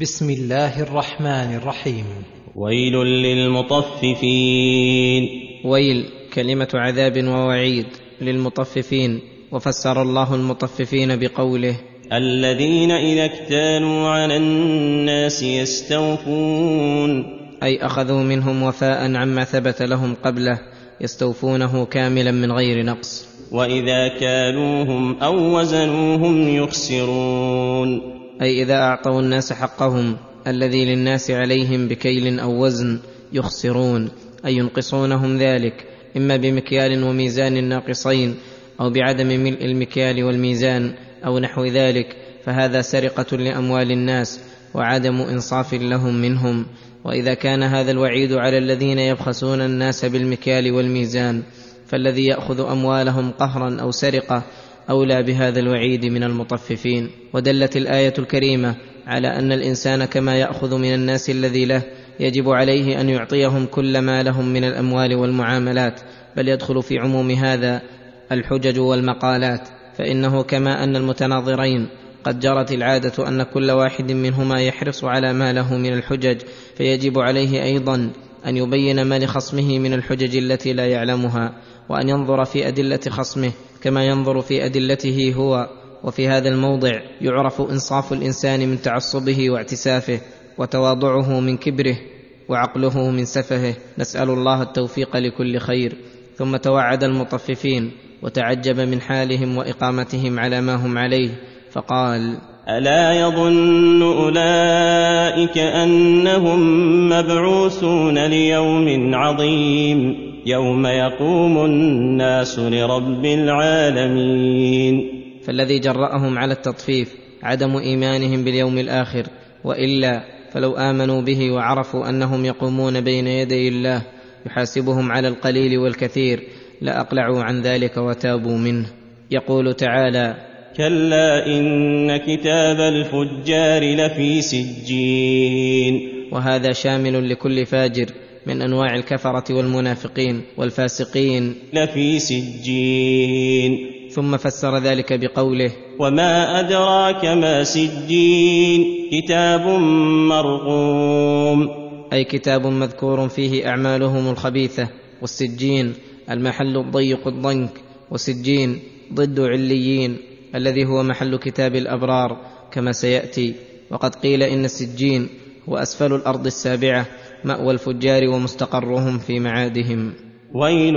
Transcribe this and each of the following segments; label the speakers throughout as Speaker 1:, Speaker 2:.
Speaker 1: بسم الله الرحمن الرحيم
Speaker 2: ويل للمطففين.
Speaker 3: ويل كلمة عذاب ووعيد للمطففين. وفسر الله المطففين بقوله
Speaker 2: الذين إذا اكتالوا على الناس يستوفون.
Speaker 3: أي أخذوا منهم وفاء عما ثبت لهم قبله يستوفونه كاملا من غير نقص.
Speaker 2: وإذا كالوهم أو وزنوهم يخسرون.
Speaker 3: أي إذا أعطوا الناس حقهم الذي للناس عليهم بكيل أو وزن يخسرون أي ينقصونهم ذلك إما بمكيال وميزان ناقصين أو بعدم ملء المكيال والميزان أو نحو ذلك فهذا سرقة لأموال الناس وعدم إنصاف لهم منهم. وإذا كان هذا الوعيد على الذين يبخسون الناس بالمكيال والميزان فالذي يأخذ أموالهم قهرا أو سرقة أولى بهذا الوعيد من المطففين ودلت الآية الكريمة على أن الإنسان كما يأخذ من الناس الذي له يجب عليه أن يعطيهم كل ما لهم من الأموال والمعاملات بل يدخل في عموم هذا الحجج والمقالات فإنه كما أن المتناظرين قد جرت العادة أن كل واحد منهما يحرص على ما له من الحجج فيجب عليه أيضا أن يبين ما لخصمه من الحجج التي لا يعلمها وأن ينظر في أدلة خصمه كما ينظر في أدلته هو وفي هذا الموضع يعرف إنصاف الإنسان من تعصبه واعتسافه وتواضعه من كبره وعقله من سفهه. نسأل الله التوفيق لكل خير. ثم توعد المطففين وتعجب من حالهم وإقامتهم على ما هم عليه فقال
Speaker 2: ألا يظن أولئك أنهم مبعوثون ليوم عظيم يوم يقوم الناس لرب العالمين.
Speaker 3: فالذي جرأهم على التطفيف عدم إيمانهم باليوم الآخر وإلا فلو آمنوا به وعرفوا أنهم يقومون بين يدي الله يحاسبهم على القليل والكثير لأقلعوا عن ذلك وتابوا منه. يقول تعالى
Speaker 2: كلا ان كتاب الفجار لفي سجين
Speaker 3: وهذا شامل لكل فاجر من أنواع الكفرة والمنافقين والفاسقين
Speaker 2: لفي سجين
Speaker 3: ثم فسر ذلك بقوله
Speaker 2: وما ادراك ما سجين كتاب مرقوم
Speaker 3: أي كتاب مذكور فيه أعمالهم الخبيثة والسجين المحل الضيق الضنك وسجين ضد عليين الذي هو محل كتاب الأبرار كما سيأتي. وقد قيل إن السجين هو أسفل الأرض السابعة مأوى الفجار ومستقرهم في معادهم.
Speaker 2: ويل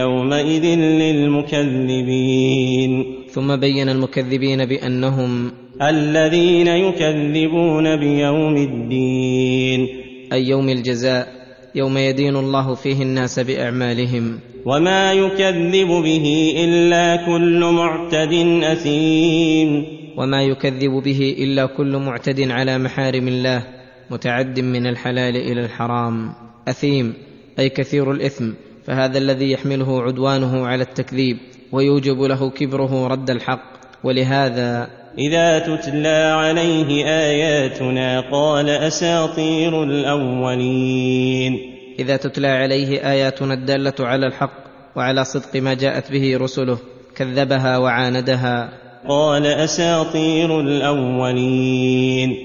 Speaker 2: يومئذ للمكذبين.
Speaker 3: ثم بين المكذبين بأنهم
Speaker 2: الذين يكذبون بيوم الدين.
Speaker 3: أي يوم الجزاء يوم يدين الله فيه الناس بأعمالهم.
Speaker 2: وما يكذب به الا كل معتد اثيم
Speaker 3: وما يكذب به الا كل معتد على محارم الله متعد من الحلال إلى الحرام اثيم أي كثير الإثم فهذا الذي يحمله عدوانه على التكذيب ويوجب له كبره رد الحق. ولهذا
Speaker 2: إذا تتلى عليه آياتنا قال أساطير الأولين.
Speaker 3: إذا تتلى عليه آياتنا الدالة على الحق وعلى صدق ما جاءت به رسله كذبها وعاندها.
Speaker 2: قال أساطير الأولين.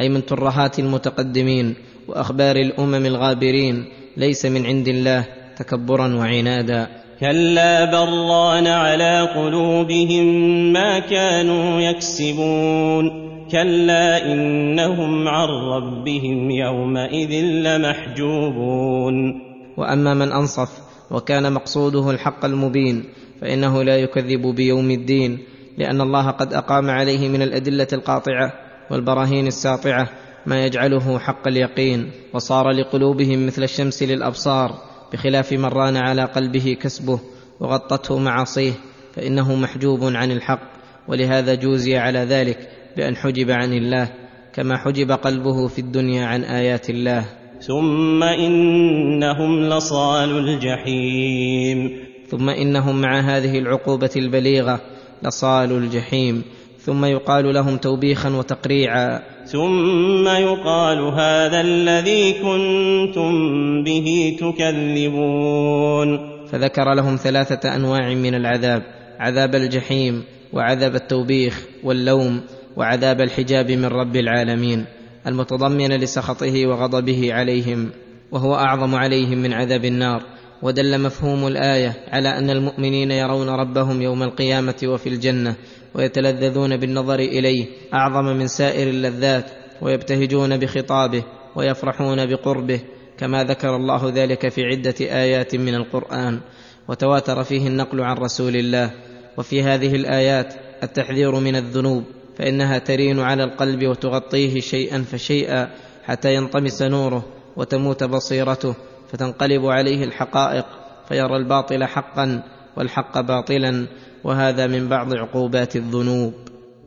Speaker 3: أي من ترهات المتقدمين وأخبار الأمم الغابرين ليس من عند الله تكبرا وعنادا.
Speaker 2: كلا بران على قلوبهم ما كانوا يكسبون. كلا انهم عن ربهم يومئذ لمحجوبون
Speaker 3: واما من انصف وكان مقصوده الحق المبين فانه لا يكذب بيوم الدين لأن الله قد اقام عليه من الادله القاطعه والبراهين الساطعه ما يجعله حق اليقين وصار لقلوبهم مثل الشمس للابصار بخلاف من ران على قلبه كسبه وغطته معاصيه فانه محجوب عن الحق ولهذا جوزي على ذلك بأن حجب عن الله كما حجب قلبه في الدنيا عن آيات الله.
Speaker 2: ثم إنهم لصال الجحيم.
Speaker 3: ثم إنهم مع هذه العقوبة البليغة لصال الجحيم. ثم يقال لهم توبيخا وتقريعا.
Speaker 2: ثم يقال هذا الذي كنتم به تكذبون.
Speaker 3: فذكر لهم ثلاثة أنواع من العذاب. عذاب الجحيم وعذاب التوبيخ واللوم وعذاب الحجاب من رب العالمين المتضمنه لسخطه وغضبه عليهم وهو أعظم عليهم من عذاب النار ودل مفهوم الآية على أن المؤمنين يرون ربهم يوم القيامة وفي الجنة ويتلذذون بالنظر إليه أعظم من سائر اللذات ويبتهجون بخطابه ويفرحون بقربه كما ذكر الله ذلك في عدة آيات من القرآن وتواتر فيه النقل عن رسول الله وفي هذه الآيات التحذير من الذنوب فإنها ترين على القلب وتغطيه شيئا فشيئا حتى ينطمس نوره وتموت بصيرته فتنقلب عليه الحقائق فيرى الباطل حقا والحق باطلا وهذا من بعض عقوبات الذنوب.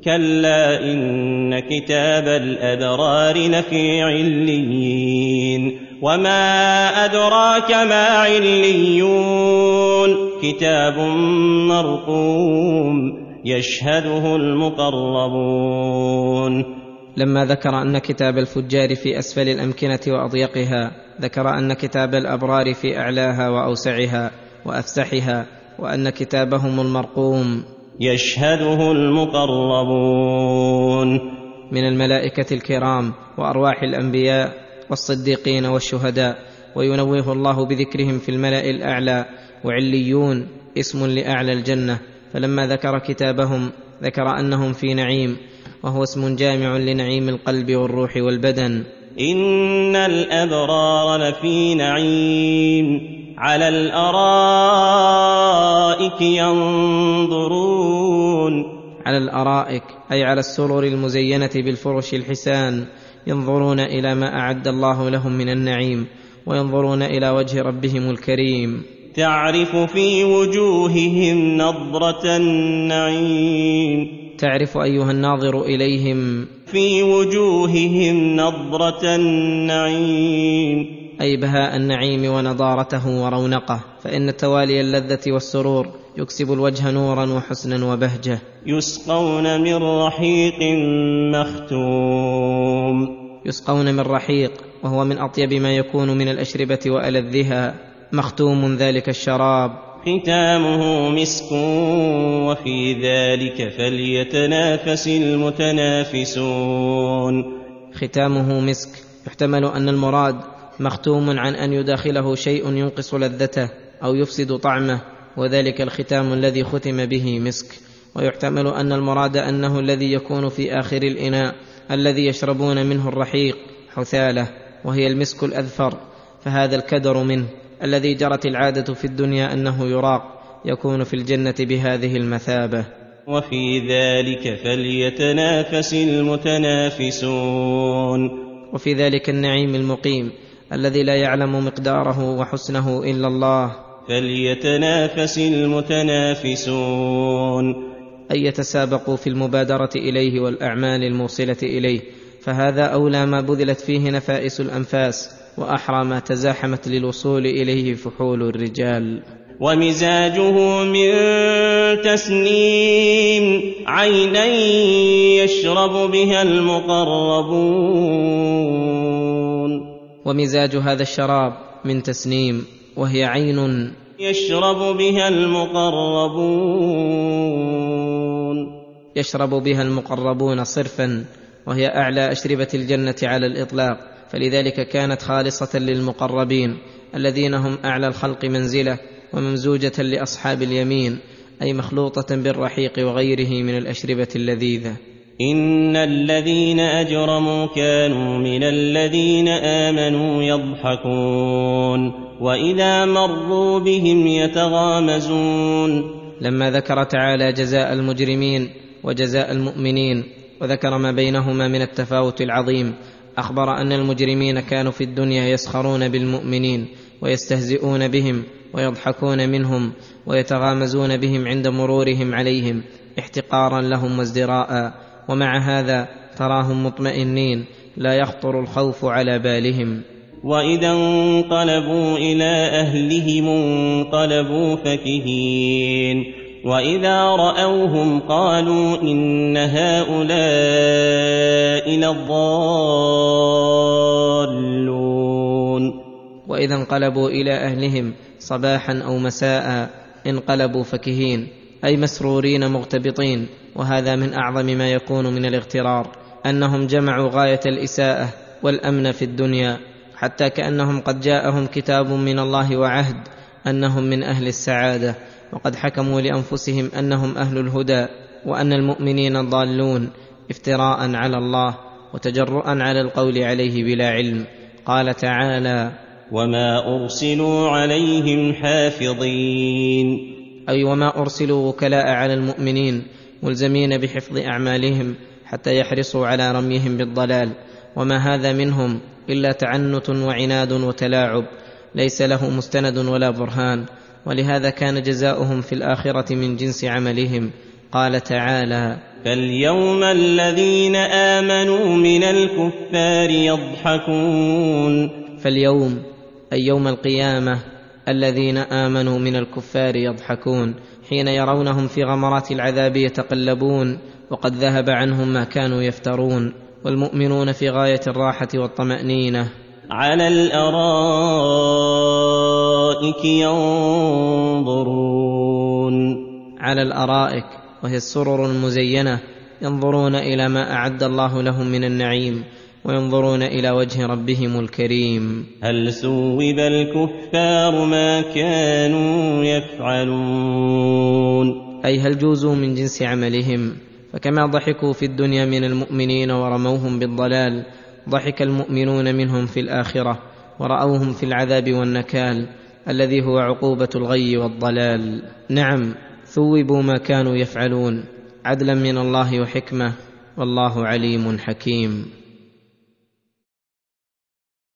Speaker 2: كلا إن كتاب الأبرار لفي عليين وما أدراك ما عليون. كتاب مرقوم يشهده المقربون.
Speaker 3: لما ذكر أن كتاب الفجار في أسفل الأمكنة وأضيقها ذكر أن كتاب الأبرار في أعلاها وأوسعها وأفسحها وأن كتابهم المرقوم
Speaker 2: يشهده المقربون.
Speaker 3: من الملائكة الكرام وأرواح الأنبياء والصديقين والشهداء وينوه الله بذكرهم في الملأ الأعلى وعليون اسم لأعلى الجنة. فلما ذكر كتابهم ذكر أنهم في نعيم وهو اسم جامع لنعيم القلب والروح والبدن.
Speaker 2: إن الأبرار لفي نعيم. على الأرائك ينظرون.
Speaker 3: على الأرائك أي على السرر المزينة بالفرش الحسان. ينظرون إلى ما أعد الله لهم من النعيم وينظرون إلى وجه ربهم الكريم.
Speaker 2: تعرف في وجوههم نضرة النعيم.
Speaker 3: تعرف أيها الناظر إليهم
Speaker 2: في وجوههم نضرة النعيم.
Speaker 3: أي بهاء النعيم ونضارته ورونقه فإن توالي اللذة والسرور يكسب الوجه نورا وحسنا وبهجة.
Speaker 2: يسقون من رحيق مختوم.
Speaker 3: يسقون من رحيق وهو من أطيب ما يكون من الأشربة وألذها. مختوم ذلك الشراب.
Speaker 2: ختامه مسك وفي ذلك فليتنافس المتنافسون.
Speaker 3: ختامه مسك. يحتمل أن المراد مختوم عن أن يداخله شيء ينقص لذته أو يفسد طعمه وذلك الختام الذي ختم به مسك. ويحتمل أن المراد أنه الذي يكون في آخر الإناء الذي يشربون منه الرحيق حثالة وهي المسك الأذفر فهذا الكدر منه. الذي جرت العادة في الدنيا أنه يراق يكون في الجنة بهذه المثابة.
Speaker 2: وفي ذلك فليتنافس المتنافسون.
Speaker 3: وفي ذلك النعيم المقيم الذي لا يعلم مقداره وحسنه إلا الله.
Speaker 2: فليتنافس المتنافسون.
Speaker 3: أن يتسابقوا في المبادرة إليه والأعمال الموصلة إليه فهذا أولى ما بذلت فيه نفائس الأنفاس. واحرى ما تزاحمت للوصول إليه فحول الرجال.
Speaker 2: ومزاجه من تسنيم عينا يشرب بها المقربون.
Speaker 3: ومزاج هذا الشراب من تسنيم وهي عين
Speaker 2: يشرب بها المقربون.
Speaker 3: يشرب بها المقربون صرفا وهي أعلى أشربة الجنة على الإطلاق. فلذلك كانت خالصة للمقربين الذين هم أعلى الخلق منزلة وممزوجة لأصحاب اليمين أي مخلوطة بالرحيق وغيره من الأشربة اللذيذة.
Speaker 2: إن الذين أجرموا كانوا من الذين آمنوا يضحكون وإذا مروا بهم يتغامزون.
Speaker 3: لما ذكر تعالى جزاء المجرمين وجزاء المؤمنين وذكر ما بينهما من التفاوت العظيم أخبر أن المجرمين كانوا في الدنيا يسخرون بالمؤمنين ويستهزئون بهم ويضحكون منهم ويتغامزون بهم عند مرورهم عليهم احتقارا لهم وازدراء. ومع هذا تراهم مطمئنين لا يخطر الخوف على بالهم.
Speaker 2: وإذا انقلبوا إلى أهلهم انقلبوا فكهين. وإذا رأوهم قالوا إن هؤلاء لضالون
Speaker 3: واذا انقلبوا إلى أهلهم صباحا أو مساء انقلبوا فكهين أي مسرورين مغتبطين وهذا من أعظم ما يكون من الاغترار أنهم جمعوا غاية الإساءة والأمن في الدنيا حتى كأنهم قد جاءهم كتاب من الله وعهد أنهم من أهل السعادة. وقد حكموا لأنفسهم أنهم أهل الهدى وأن المؤمنين ضالون افتراء على الله وتجرؤا على القول عليه بلا علم. قال تعالى
Speaker 2: وما ارسلوا عليهم حافظين.
Speaker 3: أي وما ارسلوا وكلاء على المؤمنين ملزمين بحفظ اعمالهم حتى يحرصوا على رميهم بالضلال. وما هذا منهم الا تعنت وعناد وتلاعب. ليس له مستند ولا برهان. ولهذا كان جزاؤهم في الآخرة من جنس عملهم. قال تعالى
Speaker 2: فاليوم الذين امنوا من الكفار يضحكون.
Speaker 3: فاليوم أي يوم القيامة الذين آمنوا من الكفار يضحكون حين يرونهم في غمرات العذاب يتقلبون وقد ذهب عنهم ما كانوا يفترون والمؤمنون في غاية الراحة والطمأنينة.
Speaker 2: على الارائك ينظرون.
Speaker 3: على الأرائك وهي السرر المزينة ينظرون إلى ما أعد الله لهم من النعيم وينظرون إلى وجه ربهم الكريم.
Speaker 2: هل ثوب الكفار ما كانوا يفعلون؟
Speaker 3: أي هل جوزوا من جنس عملهم؟ فكما ضحكوا في الدنيا من المؤمنين ورموهم بالضلال ضحك المؤمنون منهم في الآخرة ورأوهم في العذاب والنكال الذي هو عقوبة الغي والضلال. نعم ثوبوا ما كانوا يفعلون. عدلا من الله وحكمة. والله عليم حكيم.